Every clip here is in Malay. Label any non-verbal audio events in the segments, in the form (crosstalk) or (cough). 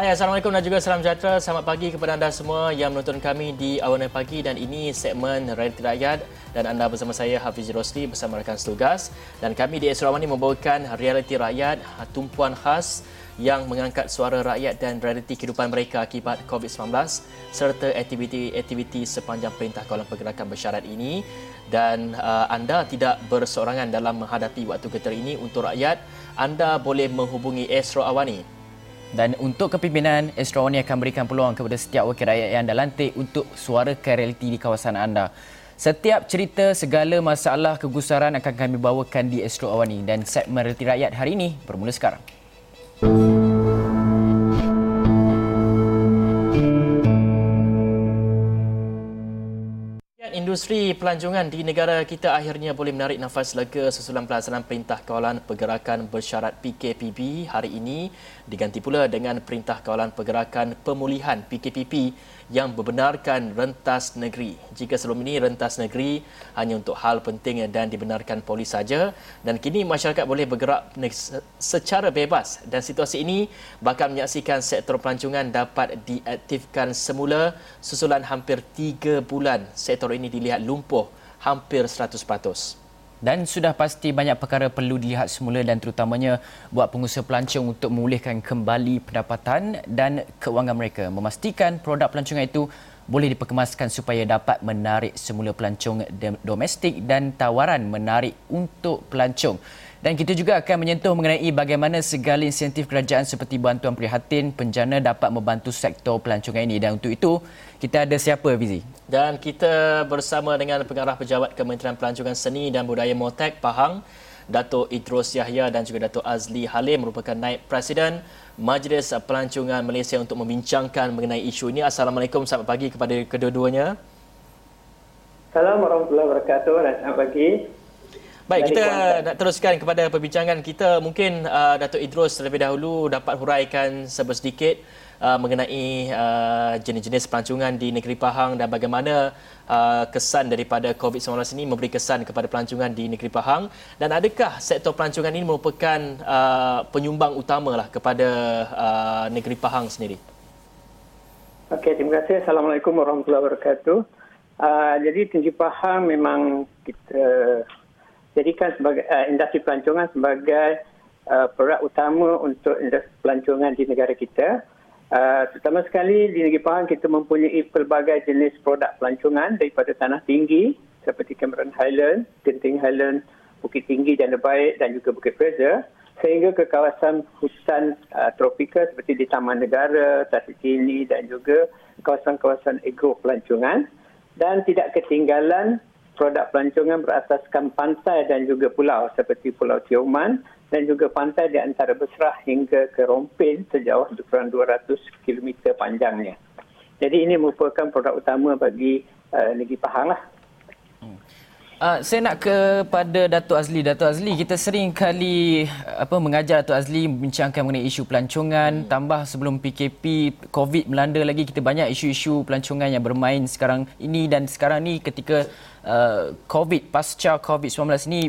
Hai, Assalamualaikum dan juga salam sejahtera. Selamat pagi kepada anda semua yang menonton kami di Awana Pagi dan ini segmen Realiti Rakyat dan anda bersama saya Hafiz Rosli bersama rakan setugas dan kami di Esrawani membawakan Realiti Rakyat, tumpuan khas yang mengangkat suara rakyat dan realiti kehidupan mereka akibat COVID-19 serta aktiviti-aktiviti sepanjang Perintah Kawalan Pergerakan Bersyarat ini. Dan uh, anda tidak berseorangan dalam menghadapi waktu getar ini. Untuk rakyat anda boleh menghubungi Esro Awani dan untuk kepimpinan, Astro akan berikan peluang kepada setiap wakil rakyat yang anda lantik untuk suarakan realiti di kawasan anda. Setiap cerita, segala masalah kegusaran akan kami bawakan di Astro Awani dan segmen realiti rakyat hari ini bermula sekarang. Industri pelancongan di negara kita akhirnya boleh menarik nafas lega susulan pelaksanaan Perintah Kawalan Pergerakan Bersyarat PKPB hari ini. Diganti pula dengan Perintah Kawalan Pergerakan Pemulihan PKPP yang membenarkan rentas negeri. Jika sebelum ini rentas negeri hanya untuk hal penting dan dibenarkan polis saja dan kini masyarakat boleh bergerak secara bebas dan situasi ini bakal menyaksikan sektor pelancongan dapat diaktifkan semula susulan hampir 3 bulan sektor ini dilihat lumpuh hampir 100%. Dan sudah pasti banyak perkara perlu dilihat semula dan terutamanya buat pengusaha pelancong untuk memulihkan kembali pendapatan dan keuangan mereka. Memastikan produk pelancongan itu boleh diperkemaskan supaya dapat menarik semula pelancong domestik dan tawaran menarik untuk pelancong. Dan kita juga akan menyentuh mengenai bagaimana segala insentif kerajaan seperti bantuan prihatin penjana dapat membantu sektor pelancongan ini. Dan untuk itu, kita ada siapa, Fizi? Dan kita bersama dengan pengarah pejabat Kementerian Pelancongan Seni dan Budaya Motek, Pahang, Datuk Idros Yahya dan juga Datuk Azli Halim merupakan naib presiden Majlis Pelancongan Malaysia untuk membincangkan mengenai isu ini. Assalamualaikum, selamat pagi kepada kedua-duanya. Assalamualaikum warahmatullahi wabarakatuh dan selamat pagi. Baik, kita nak teruskan kepada perbincangan kita. Mungkin uh, Datuk Idrus terlebih dahulu dapat huraikan sedikit uh, mengenai uh, jenis-jenis pelancongan di negeri Pahang dan bagaimana uh, kesan daripada COVID-19 ini memberi kesan kepada pelancongan di negeri Pahang dan adakah sektor pelancongan ini merupakan uh, penyumbang utamalah kepada uh, negeri Pahang sendiri? Okey, terima kasih. Assalamualaikum warahmatullahi wabarakatuh. Uh, jadi Tinggi Pahang memang kita jadikan sebagai uh, industri pelancongan sebagai uh, produk utama untuk industri pelancongan di negara kita. Uh, terutama sekali di negeri Pahang kita mempunyai pelbagai jenis produk pelancongan daripada tanah tinggi seperti Cameron Highland, Genting Highland, Bukit Tinggi, Janda Baik dan juga Bukit Fraser sehingga ke kawasan hutan uh, tropika seperti di Taman Negara, Tasik Kili dan juga kawasan-kawasan agro pelancongan dan tidak ketinggalan produk pelancongan berasaskan pantai dan juga pulau seperti Pulau Tioman dan juga pantai di antara Besrah hingga ke Rompin sejauh kurang 200 km panjangnya. Jadi ini merupakan produk utama bagi uh, negeri Pahang lah. Uh, saya nak kepada Datuk Azli. Datuk Azli, kita sering kali apa mengajar Datuk Azli membincangkan mengenai isu pelancongan. Hmm. Tambah sebelum PKP, COVID melanda lagi, kita banyak isu-isu pelancongan yang bermain sekarang ini dan sekarang ni ketika uh, COVID, pasca COVID-19 ni,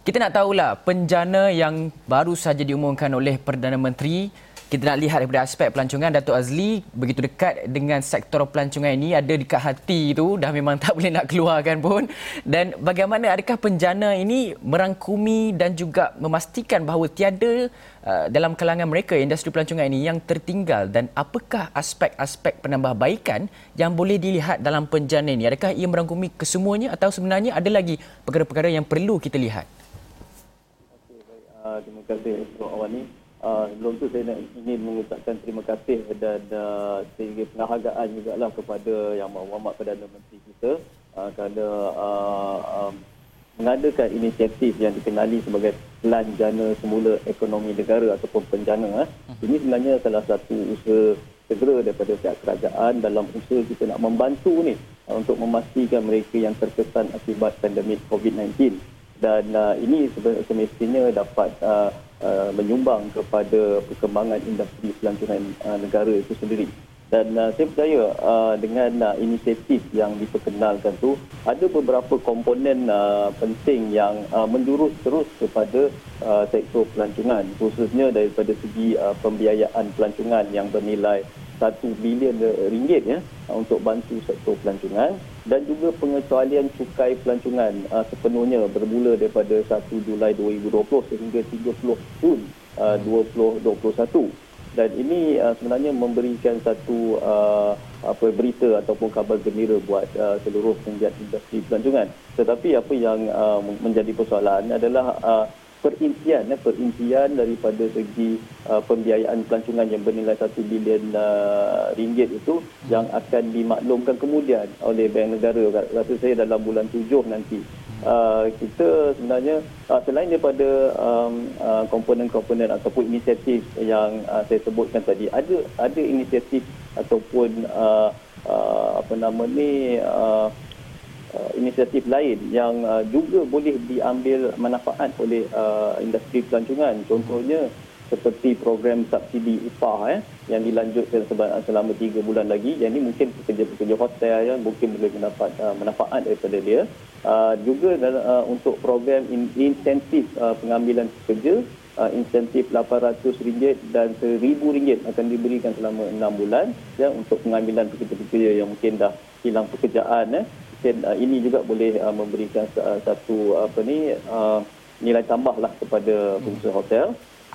kita nak tahulah penjana yang baru saja diumumkan oleh Perdana Menteri kita nak lihat daripada aspek pelancongan Datuk Azli begitu dekat dengan sektor pelancongan ini ada dekat hati itu dah memang tak (laughs) boleh nak keluarkan pun dan bagaimana adakah penjana ini merangkumi dan juga memastikan bahawa tiada uh, dalam kalangan mereka industri pelancongan ini yang tertinggal dan apakah aspek-aspek penambahbaikan yang boleh dilihat dalam penjana ini adakah ia merangkumi kesemuanya atau sebenarnya ada lagi perkara-perkara yang perlu kita lihat Okay, baik. Uh, terima kasih Prof. Awani. Uh, sebelum tu saya nak ingin mengucapkan terima kasih dan uh, sehingga penghargaan juga lah kepada Yang Muhammad Perdana Menteri kita uh, kerana uh, um, mengadakan inisiatif yang dikenali sebagai Pelan Jana Semula Ekonomi Negara ataupun Penjana. Uh. Ini sebenarnya salah satu usaha segera daripada pihak kerajaan dalam usaha kita nak membantu ni uh, untuk memastikan mereka yang terkesan akibat pandemik COVID-19. Dan uh, ini semestinya dapat uh, Uh, menyumbang kepada perkembangan industri pelancongan uh, negara itu sendiri. dan uh, saya percaya uh, dengan uh, inisiatif yang diperkenalkan tu ada beberapa komponen uh, penting yang uh, menjurus terus kepada uh, sektor pelancongan khususnya daripada segi uh, pembiayaan pelancongan yang bernilai 1 bilion ringgit ya untuk bantu sektor pelancongan dan juga pengecualian cukai pelancongan uh, sepenuhnya bermula daripada 1 Julai 2020 sehingga 30 Jun uh, 2021 dan ini uh, sebenarnya memberikan satu uh, apa berita ataupun kabar gembira buat uh, seluruh penggiat industri pelancongan. Tetapi apa yang uh, menjadi persoalan adalah uh, perintian ya, perintian daripada segi uh, pembiayaan pelancongan yang bernilai 1 bilion uh, ringgit itu yang akan dimaklumkan kemudian oleh Bank Negara. Rasa saya dalam bulan 7 nanti. Uh, kita sebenarnya uh, selain daripada um, uh, komponen-komponen ataupun inisiatif yang uh, saya sebutkan tadi ada ada inisiatif ataupun uh, uh, apa nama ni uh, uh, inisiatif lain yang uh, juga boleh diambil manfaat oleh uh, industri pelancongan. Contohnya seperti program subsidi upah eh, yang dilanjutkan selama tiga bulan lagi. Yang ini mungkin pekerja-pekerja hotel ya, mungkin boleh mendapat uh, manfaat daripada dia. Uh, juga uh, untuk program in, insentif uh, pengambilan pekerja uh, insentif RM800 dan RM1,000 akan diberikan selama enam bulan ya, untuk pengambilan pekerja-pekerja yang mungkin dah hilang pekerjaan eh. Mungkin uh, ini juga boleh uh, memberikan uh, satu apa ni uh, nilai tambah lah kepada pengusaha hotel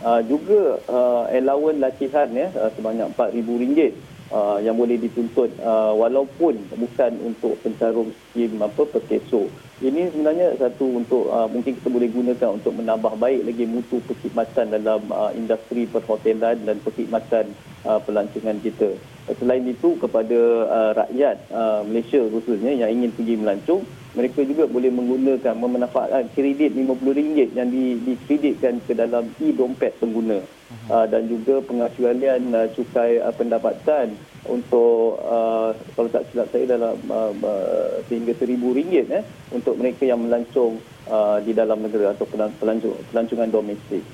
uh, juga uh, allowance latihan ya uh, sebanyak RM4,000 uh, yang boleh dituntut uh, walaupun bukan untuk pencarum skim apa perkeso. Ini sebenarnya satu untuk uh, mungkin kita boleh gunakan untuk menambah baik lagi mutu perkhidmatan dalam uh, industri perhotelan dan perkhidmatan uh, pelancongan kita. Selain itu kepada uh, rakyat uh, Malaysia khususnya yang ingin pergi melancong mereka juga boleh menggunakan memanfaatkan kredit RM50 yang di, dikreditkan ke dalam e-dompet pengguna uh-huh. uh, dan juga pengecualian uh, cukai uh, pendapatan untuk uh, kalau tak silap saya dalam uh, uh, sehingga RM1,000 eh, untuk mereka yang melancong uh, di dalam negara atau pelancong, pelancongan domestik.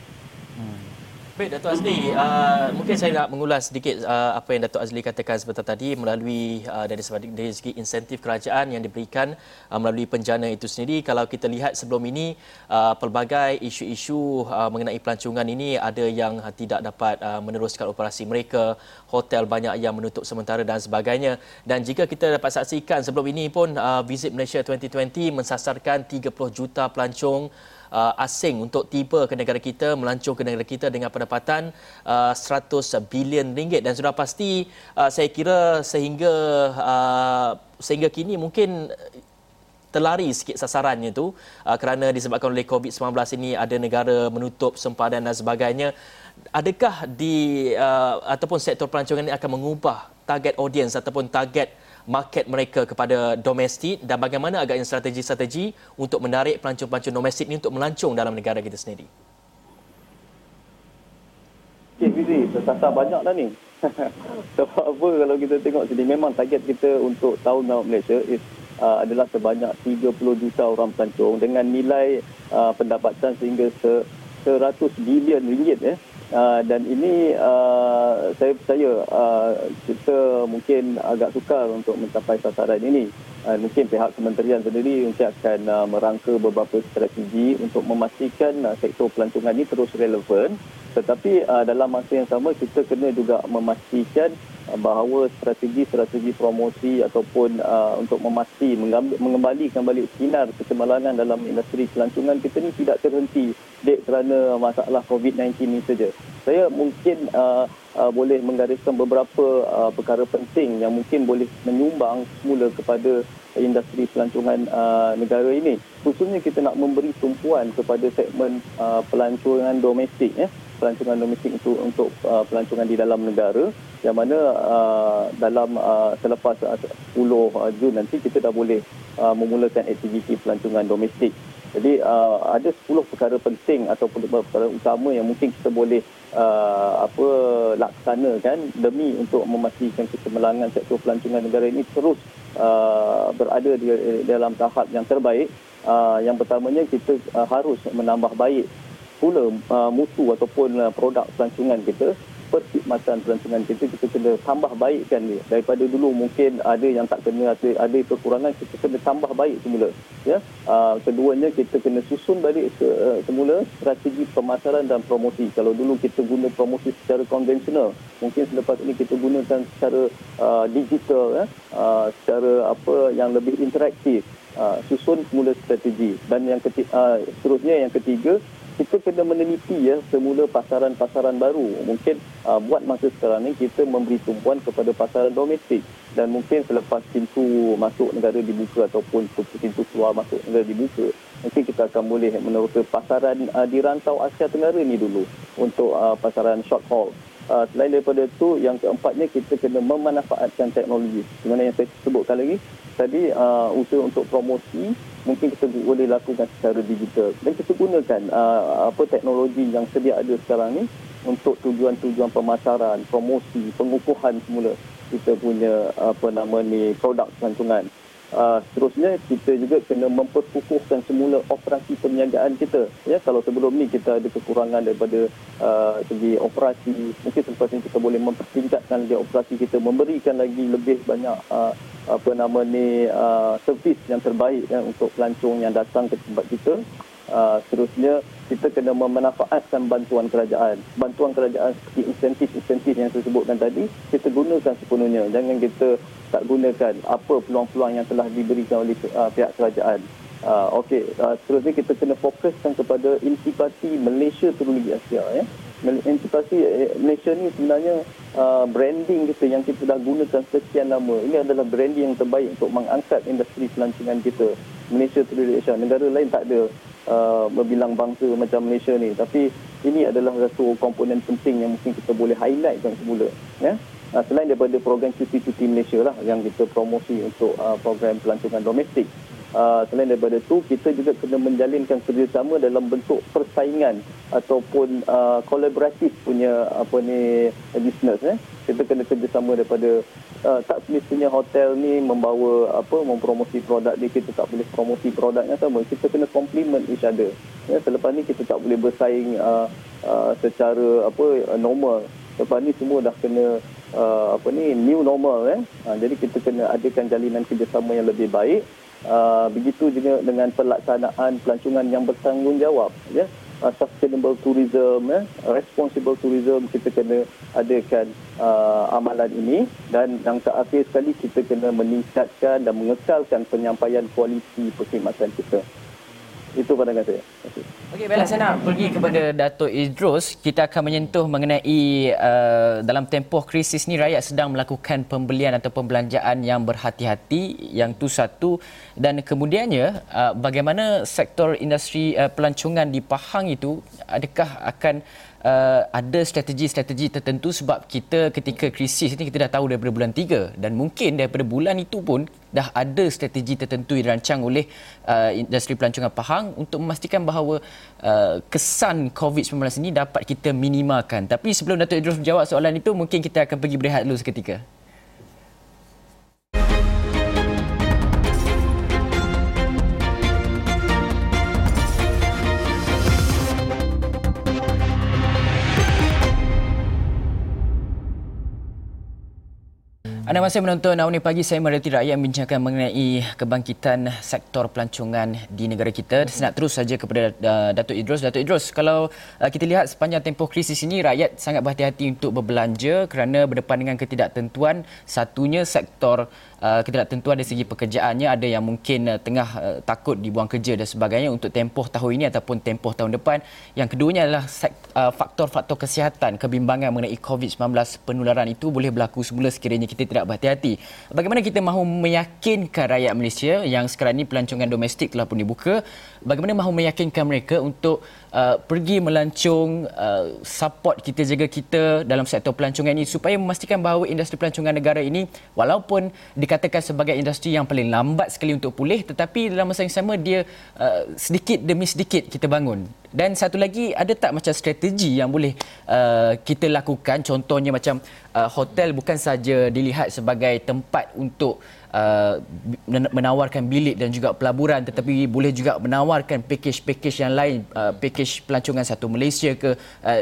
Baik Datuk Azli, uh, mungkin saya nak mengulas sedikit uh, apa yang Datuk Azli katakan sebentar tadi melalui uh, dari, dari segi insentif kerajaan yang diberikan uh, melalui penjana itu sendiri. Kalau kita lihat sebelum ini uh, pelbagai isu-isu uh, mengenai pelancongan ini ada yang tidak dapat uh, meneruskan operasi mereka, hotel banyak yang menutup sementara dan sebagainya. Dan jika kita dapat saksikan sebelum ini pun uh, Visit Malaysia 2020 mensasarkan 30 juta pelancong uh, asing untuk tiba ke negara kita, melancong ke negara kita dengan pendapatan uh, 100 bilion ringgit. Dan sudah pasti uh, saya kira sehingga uh, sehingga kini mungkin terlari sikit sasarannya tu uh, kerana disebabkan oleh COVID-19 ini ada negara menutup sempadan dan sebagainya. Adakah di uh, ataupun sektor pelancongan ini akan mengubah target audience ataupun target market mereka kepada domestik dan bagaimana agaknya strategi-strategi untuk menarik pelancong-pelancong domestik ini untuk melancong dalam negara kita sendiri? Fizi, tersasar banyak dah ni. (laughs) Sebab apa kalau kita tengok sini, memang target kita untuk tahun laut Malaysia is, uh, adalah sebanyak 30 juta orang pelancong dengan nilai uh, pendapatan sehingga se 100 bilion ringgit ya. Uh, dan ini uh, saya percaya uh, kita mungkin agak sukar untuk mencapai sasaran ini. Uh, mungkin pihak kementerian sendiri mungkin akan uh, merangka beberapa strategi untuk memastikan uh, sektor pelancongan ini terus relevan. Tetapi uh, dalam masa yang sama kita kena juga memastikan bahawa strategi-strategi promosi ataupun uh, untuk memasti mengembalikan balik sinar kecemerlangan dalam industri pelancongan kita ini tidak terhenti dek kerana masalah COVID-19 ini saja. Saya mungkin uh, uh, boleh menggariskan beberapa uh, perkara penting yang mungkin boleh menyumbang semula kepada industri pelancongan uh, negara ini. Khususnya kita nak memberi tumpuan kepada segmen uh, pelancongan domestik ya. Pelancongan domestik itu untuk uh, pelancongan di dalam negara yang mana uh, dalam uh, selepas uh, 10 uh, Jun nanti kita dah boleh uh, memulakan aktiviti pelancongan domestik. Jadi uh, ada 10 perkara penting atau perkara utama yang mungkin kita boleh uh, apa laksanakan demi untuk memastikan kecemerlangan sektor pelancongan negara ini terus uh, berada di, di dalam tahap yang terbaik. Uh, yang pertamanya kita uh, harus menambah baik pula uh, mutu ataupun uh, produk pelancongan kita perkhidmatan pelancongan kita kita kena tambah baikkan dia. Daripada dulu mungkin ada yang tak kena ada, ada kekurangan kita kena tambah baik semula ya. Uh, keduanya kita kena susun balik se, uh, semula strategi pemasaran dan promosi. Kalau dulu kita guna promosi secara konvensional mungkin selepas ini kita gunakan secara uh, digital ya. Uh, secara apa yang lebih interaktif. Uh, susun semula strategi. Dan yang ketiga uh, seterusnya yang ketiga kita kena meneliti ya semula pasaran-pasaran baru. Mungkin uh, buat masa sekarang ni kita memberi tumpuan kepada pasaran domestik dan mungkin selepas pintu masuk negara dibuka ataupun pintu keluar masuk negara dibuka, mungkin kita akan boleh meneroka pasaran uh, di rantau Asia Tenggara ni dulu untuk uh, pasaran short haul. Uh, selain daripada itu, yang keempatnya kita kena memanfaatkan teknologi. Mana yang saya sebutkan lagi, tadi uh, usaha untuk promosi mungkin kita boleh lakukan secara digital dan kita gunakan uh, apa teknologi yang sedia ada sekarang ni untuk tujuan-tujuan pemasaran, promosi, pengukuhan semula kita punya apa nama ni produk pelancongan. Uh, seterusnya kita juga kena memperkukuhkan semula operasi perniagaan kita ya kalau sebelum ni kita ada kekurangan daripada uh, segi operasi mungkin selepas ini kita boleh mempertingkatkan lagi operasi kita memberikan lagi lebih banyak uh, apa nama ni uh, servis yang terbaik ya, untuk pelancong yang datang ke tempat kita. Uh, seterusnya kita kena memanfaatkan bantuan kerajaan. Bantuan kerajaan seperti insentif-insentif yang saya sebutkan tadi, kita gunakan sepenuhnya. Jangan kita tak gunakan apa peluang-peluang yang telah diberikan oleh uh, pihak kerajaan. Uh, Okey, uh, seterusnya kita kena fokuskan kepada intipati Malaysia teruli Asia. Ya antisipasi eh, Malaysia ni sebenarnya uh, branding kita yang kita dah gunakan sekian lama. Ini adalah branding yang terbaik untuk mengangkat industri pelancongan kita. Malaysia to Asia. Negara lain tak ada uh, berbilang bangsa macam Malaysia ni. Tapi ini adalah satu komponen penting yang mungkin kita boleh highlightkan semula. Ya? Uh, selain daripada program cuti-cuti Malaysia lah yang kita promosi untuk uh, program pelancongan domestik. Uh, selain daripada itu, kita juga kena menjalinkan kerjasama dalam bentuk persaingan ataupun uh, kolaboratif punya apa ni business eh. Kita kena kerjasama daripada uh, tak semestinya hotel ni membawa apa mempromosi produk dia kita tak boleh promosi produknya sama. Kita kena complement each other. Ya, selepas ni kita tak boleh bersaing uh, uh, secara apa normal. Lepas ni semua dah kena uh, apa ni new normal eh. Uh, jadi kita kena adakan jalinan kerjasama yang lebih baik Uh, begitu juga dengan pelaksanaan pelancongan yang bertanggungjawab ya. Uh, sustainable tourism ya. Responsible tourism kita kena adakan uh, amalan ini dan yang terakhir sekali kita kena meningkatkan dan mengekalkan penyampaian kualiti perkhidmatan kita itu pandangan saya. Okey, baiklah saya nak pergi kepada Dato' Idrus. Kita akan menyentuh mengenai uh, dalam tempoh krisis ni rakyat sedang melakukan pembelian atau pembelanjaan yang berhati-hati, yang tu satu dan kemudiannya uh, bagaimana sektor industri uh, pelancongan di Pahang itu adakah akan uh, ada strategi-strategi tertentu sebab kita ketika krisis ini kita dah tahu daripada bulan 3 dan mungkin daripada bulan itu pun dah ada strategi tertentu yang dirancang oleh uh, industri pelancongan Pahang untuk memastikan bahawa uh, kesan COVID-19 ini dapat kita minimalkan. Tapi sebelum Datuk Idrus menjawab soalan itu, mungkin kita akan pergi berehat dulu seketika. Anda masih menonton Awani Pagi, saya Merati Rakyat membincangkan mengenai kebangkitan sektor pelancongan di negara kita. Saya nak terus saja kepada uh, Datuk Idrus. Datuk Idrus, kalau uh, kita lihat sepanjang tempoh krisis ini, rakyat sangat berhati-hati untuk berbelanja kerana berdepan dengan ketidaktentuan. Satunya sektor uh, ketidaktentuan dari segi pekerjaannya ada yang mungkin uh, tengah uh, takut dibuang kerja dan sebagainya untuk tempoh tahun ini ataupun tempoh tahun depan. Yang keduanya adalah uh, faktor-faktor kesihatan, kebimbangan mengenai COVID-19 penularan itu boleh berlaku semula sekiranya kita tidak berhati-hati. Bagaimana kita mahu meyakinkan rakyat Malaysia yang sekarang ini pelancongan domestik telah pun dibuka, bagaimana mahu meyakinkan mereka untuk uh, pergi melancong uh, support kita jaga kita dalam sektor pelancongan ini supaya memastikan bahawa industri pelancongan negara ini walaupun dikatakan sebagai industri yang paling lambat sekali untuk pulih tetapi dalam masa yang sama dia uh, sedikit demi sedikit kita bangun. Dan satu lagi ada tak macam strategi yang boleh uh, kita lakukan? Contohnya macam uh, hotel bukan saja dilihat sebagai tempat untuk uh, menawarkan bilik dan juga pelaburan tetapi boleh juga menawarkan package-package yang lain uh, package pelancongan satu Malaysia ke uh,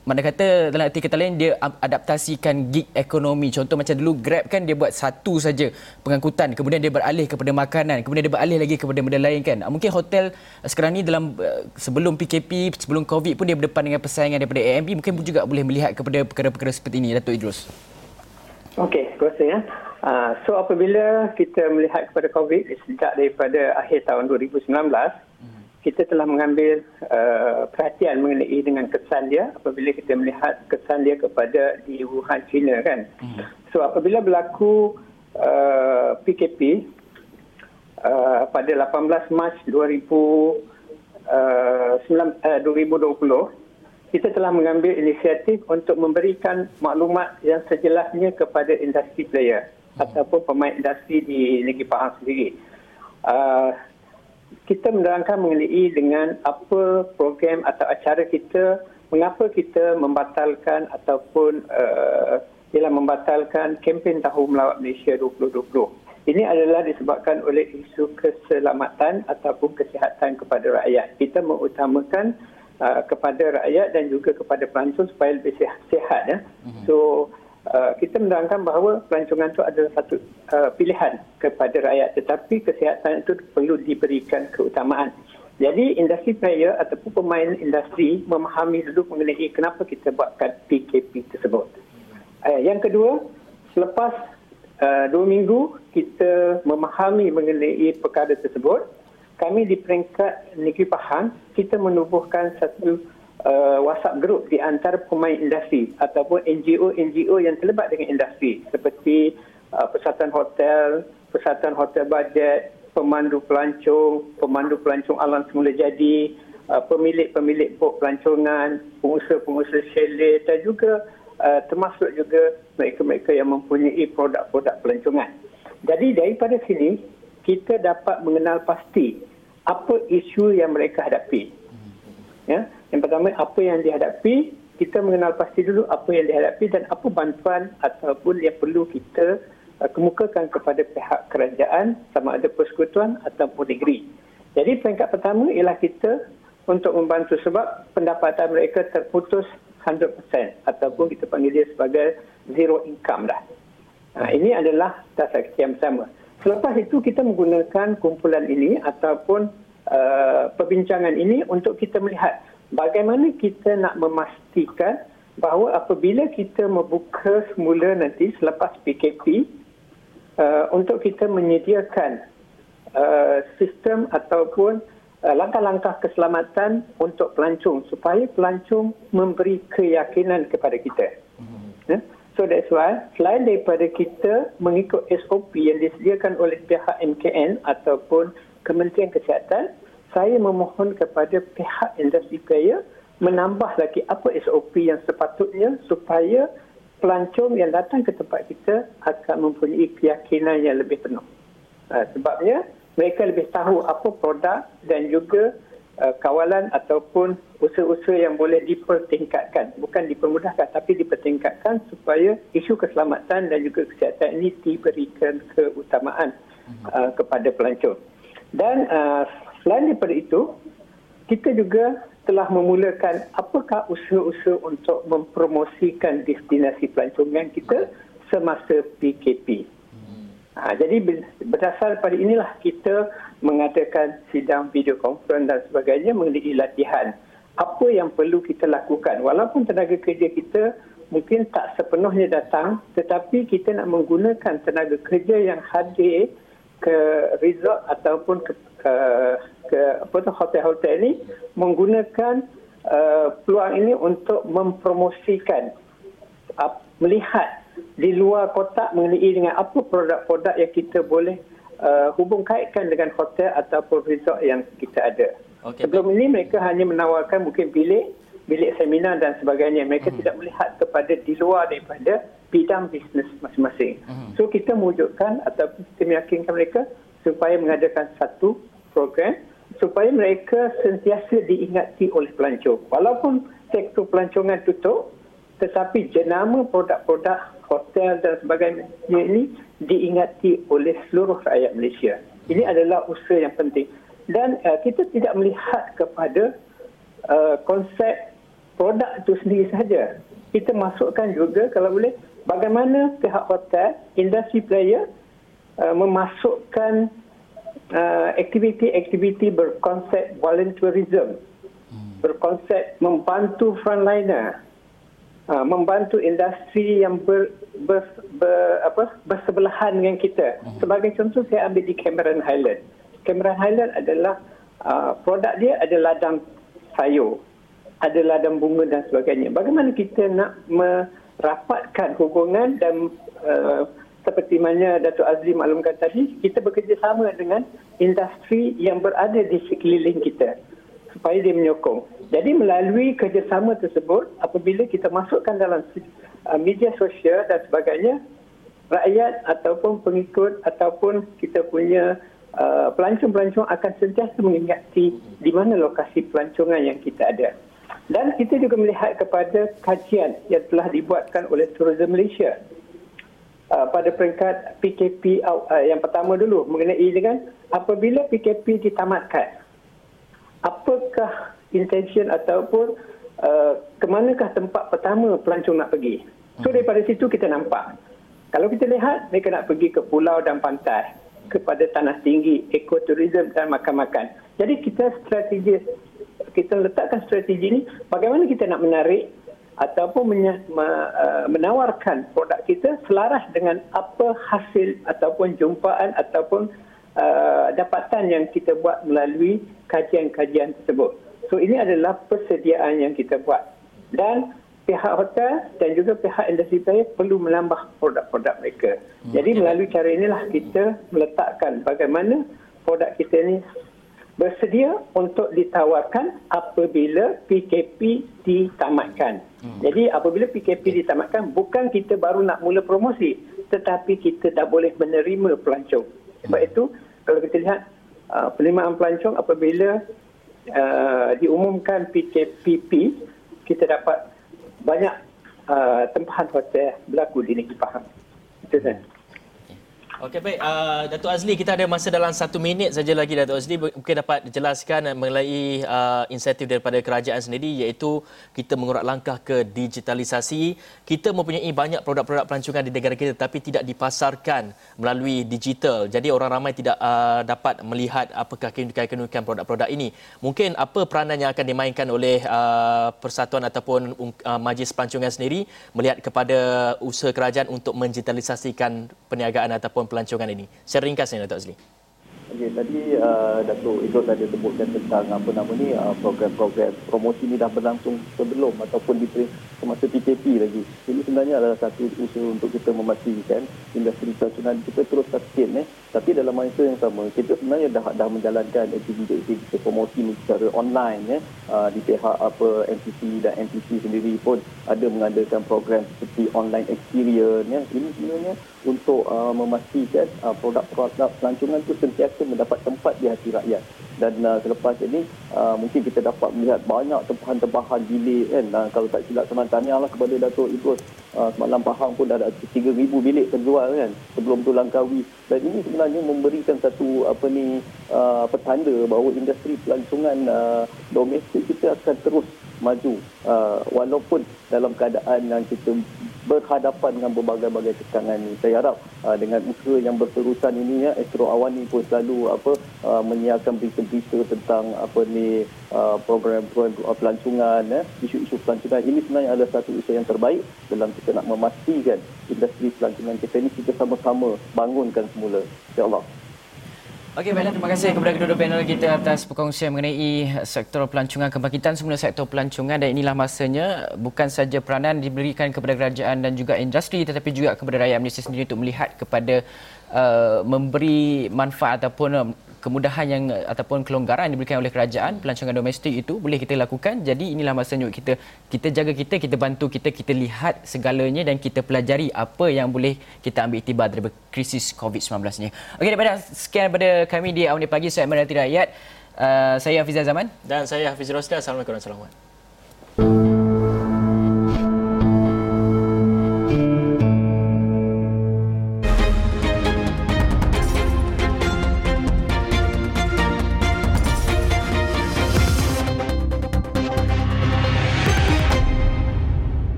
mana kata dalam arti kata lain dia adaptasikan gig ekonomi. Contoh macam dulu Grab kan dia buat satu saja pengangkutan, kemudian dia beralih kepada makanan, kemudian dia beralih lagi kepada benda lain kan. Mungkin hotel sekarang ni dalam sebelum PKP, sebelum COVID pun dia berdepan dengan persaingan daripada AMP, mungkin pun juga boleh melihat kepada perkara-perkara seperti ini Datuk Idrus. Okey, terima kasih ya. Uh, so apabila kita melihat kepada COVID sejak daripada akhir tahun 2019, hmm. kita telah mengambil uh, perhatian mengenai dengan kesan dia apabila kita melihat kesan dia kepada di Wuhan, China kan. Hmm. So apabila berlaku uh, PKP uh, pada 18 Mac 2000, uh, 9, uh, 2020, kita telah mengambil inisiatif untuk memberikan maklumat yang sejelasnya kepada industri player hmm. ataupun pemain industri di negeri Pahang sendiri. Uh, kita menerangkan mengenai dengan apa program atau acara kita, mengapa kita membatalkan ataupun uh, ialah membatalkan kempen Tahun Melawat Malaysia 2020. Ini adalah disebabkan oleh isu keselamatan ataupun kesihatan kepada rakyat. Kita mengutamakan uh, kepada rakyat dan juga kepada pelancong supaya lebih sihat, sihat ya. Mm-hmm. So uh, kita menerangkan bahawa pelancongan itu adalah satu uh, pilihan kepada rakyat tetapi kesihatan itu perlu diberikan keutamaan. Jadi industri player ataupun pemain industri memahami dulu mengenai kenapa kita buatkan PKP tersebut. Uh, yang kedua, selepas uh, dua minggu kita memahami mengenai perkara tersebut, kami di peringkat Negeri Pahang, kita menubuhkan satu uh, WhatsApp group di antara pemain industri ataupun NGO-NGO yang terlibat dengan industri seperti uh, Persatuan Hotel, Persatuan Hotel Bajet, pemandu pelancong, pemandu pelancong alam semula jadi, uh, pemilik-pemilik bot pelancongan, pengusaha-pengusaha chalet dan juga uh, termasuk juga mereka-mereka yang mempunyai produk-produk pelancongan. Jadi daripada sini kita dapat mengenal pasti apa isu yang mereka hadapi. Ya, yang pertama apa yang dihadapi, kita mengenal pasti dulu apa yang dihadapi dan apa bantuan ataupun yang perlu kita uh, kemukakan kepada pihak kerajaan sama ada persekutuan ataupun negeri. Jadi peringkat pertama ialah kita untuk membantu sebab pendapatan mereka terputus 100% ataupun kita panggil dia sebagai zero income dah. Nah, ini adalah dasar yang pertama. Selepas itu kita menggunakan kumpulan ini ataupun uh, perbincangan ini untuk kita melihat bagaimana kita nak memastikan bahawa apabila kita membuka semula nanti selepas PKP uh, untuk kita menyediakan uh, sistem ataupun uh, langkah-langkah keselamatan untuk pelancong supaya pelancong memberi keyakinan kepada kita. Mm-hmm. Yeah? So that's why selain daripada kita mengikut SOP yang disediakan oleh pihak MKN ataupun Kementerian Kesihatan, saya memohon kepada pihak industri player menambah lagi apa SOP yang sepatutnya supaya pelancong yang datang ke tempat kita akan mempunyai keyakinan yang lebih penuh. Uh, sebabnya mereka lebih tahu apa produk dan juga uh, kawalan ataupun usaha-usaha yang boleh dipertingkatkan. Bukan dipermudahkan tapi dipertingkatkan supaya isu keselamatan dan juga kesihatan ini diberikan keutamaan uh, kepada pelancong. Dan uh, selain daripada itu, kita juga telah memulakan apakah usaha-usaha untuk mempromosikan destinasi pelancongan kita semasa PKP. Ha, jadi berdasar pada inilah kita mengadakan sidang video conference dan sebagainya mengenai latihan. Apa yang perlu kita lakukan? Walaupun tenaga kerja kita mungkin tak sepenuhnya datang tetapi kita nak menggunakan tenaga kerja yang hadir ke resort ataupun ke, ke, ke apa tu hotel-hotel ini menggunakan uh, peluang ini untuk mempromosikan uh, melihat di luar kotak mengenai dengan apa produk-produk yang kita boleh uh, hubung kaitkan dengan hotel ataupun resort yang kita ada. Okay. Sebelum ini mereka hanya menawarkan mungkin bilik, bilik seminar dan sebagainya. Mereka hmm. tidak melihat kepada di luar daripada bidang bisnes masing-masing. Hmm. So kita mewujudkan ataupun kita meyakinkan mereka supaya mengadakan satu program supaya mereka sentiasa diingati oleh pelancong. Walaupun sektor pelancongan tutup, tetapi jenama produk-produk hotel dan sebagainya ini diingati oleh seluruh rakyat Malaysia. Ini adalah usaha yang penting. Dan uh, kita tidak melihat kepada uh, konsep produk itu sendiri saja. Kita masukkan juga kalau boleh bagaimana pihak hotel, industri player uh, memasukkan uh, aktiviti-aktiviti berkonsep volunteerism, hmm. berkonsep membantu frontliner, uh, membantu industri yang ber, ber, ber, apa, bersebelahan dengan kita. Hmm. Sebagai contoh saya ambil di Cameron Highland. Cameron Highland adalah uh, produk dia adalah ladang sayur ada ladang bunga dan sebagainya. Bagaimana kita nak merapatkan hubungan dan uh, seperti mana Datuk Azli maklumkan tadi, kita bekerjasama dengan industri yang berada di sekeliling kita supaya dia menyokong. Jadi melalui kerjasama tersebut, apabila kita masukkan dalam uh, media sosial dan sebagainya, rakyat ataupun pengikut ataupun kita punya uh, pelancong-pelancong akan sentiasa mengingati di mana lokasi pelancongan yang kita ada. Dan kita juga melihat kepada kajian yang telah dibuatkan oleh Tourism Malaysia uh, pada peringkat PKP uh, yang pertama dulu mengenai dengan apabila PKP ditamatkan apakah intention ataupun uh, ke manakah tempat pertama pelancong nak pergi? So hmm. daripada situ kita nampak. Kalau kita lihat mereka nak pergi ke pulau dan pantai kepada tanah tinggi ekoturism dan makan-makan. Jadi kita strategi kita letakkan strategi ini bagaimana kita nak menarik ataupun menya, uh, menawarkan produk kita selaras dengan apa hasil ataupun jumpaan ataupun uh, dapatan yang kita buat melalui kajian-kajian tersebut. So ini adalah persediaan yang kita buat. Dan pihak hotel dan juga pihak industri saya perlu menambah produk-produk mereka. Hmm. Jadi melalui cara inilah kita meletakkan bagaimana produk kita ini bersedia untuk ditawarkan apabila PKP ditamatkan. Hmm. Jadi apabila PKP ditamatkan bukan kita baru nak mula promosi tetapi kita dah boleh menerima pelancong. Sebab hmm. itu kalau kita lihat uh, penerimaan pelancong apabila uh, diumumkan PKPP kita dapat banyak uh, tempahan hotel berlaku di negeri Pahang. Itu saja. Okey baik, uh, Datuk Azli kita ada masa dalam satu minit saja lagi Datuk Azli mungkin dapat jelaskan mengenai uh, insentif daripada kerajaan sendiri iaitu kita mengurat langkah ke digitalisasi. Kita mempunyai banyak produk-produk pelancongan di negara kita tapi tidak dipasarkan melalui digital. Jadi orang ramai tidak uh, dapat melihat apakah keunikan-keunikan produk-produk ini. Mungkin apa peranan yang akan dimainkan oleh uh, persatuan ataupun uh, majlis pelancongan sendiri melihat kepada usaha kerajaan untuk mendigitalisasikan perniagaan ataupun pelancongan ini? Secara ringkasnya Datuk Azli. Okay, tadi uh, Datuk Idrus ada sebutkan tentang apa nama ni uh, program-program promosi ni dah berlangsung sebelum ataupun di semasa PKP lagi. Ini sebenarnya adalah satu usaha untuk kita memastikan industri pelancongan kita terus sustain eh. Tapi dalam masa yang sama kita sebenarnya dah dah menjalankan aktiviti-aktiviti promosi ni secara online eh. Uh, di pihak apa NTC dan NTC sendiri pun ada mengadakan program seperti online experience ya. Ini sebenarnya untuk uh, memastikan uh, produk-produk pelancongan itu sentiasa mendapat tempat di hati rakyat. Dan uh, selepas ini uh, mungkin kita dapat melihat banyak tempahan-tempahan bilik kan. Uh, kalau tak silap sama tanyalah kepada Datuk Idrus uh, semalam Pahang pun dah ada 3000 bilik terjual kan sebelum tu Langkawi. Dan ini sebenarnya memberikan satu apa ni uh, petanda bahawa industri pelancongan uh, domestik kita akan terus maju uh, walaupun dalam keadaan yang kita berhadapan dengan berbagai-bagai kekangan ini. Saya harap uh, dengan usaha yang berterusan ini ya Astro Awani pun selalu apa uh, menyiarkan berita-berita tentang apa ni uh, program-program pelancongan ya isu-isu pelancongan ini sebenarnya adalah satu usaha yang terbaik dalam kita nak memastikan industri pelancongan kita ini kita sama-sama bangunkan semula. Insya-Allah. Okey, baiklah. Terima kasih kepada kedua-dua panel kita atas perkongsian mengenai sektor pelancongan kebangkitan semula sektor pelancongan dan inilah masanya bukan saja peranan diberikan kepada kerajaan dan juga industri tetapi juga kepada rakyat Malaysia sendiri untuk melihat kepada uh, memberi manfaat ataupun kemudahan yang ataupun kelonggaran yang diberikan oleh kerajaan pelancongan domestik itu boleh kita lakukan. Jadi inilah masanya kita. Kita jaga kita kita bantu kita kita lihat segalanya dan kita pelajari apa yang boleh kita ambil iktibar daripada krisis COVID-19 ni. Okey daripada sekian daripada kami di Awal Pagi saya Merhati Rakyat. Uh, saya Hafizah Zaman. Dan saya Hafiz Rosda. Assalamualaikum warahmatullahi wabarakatuh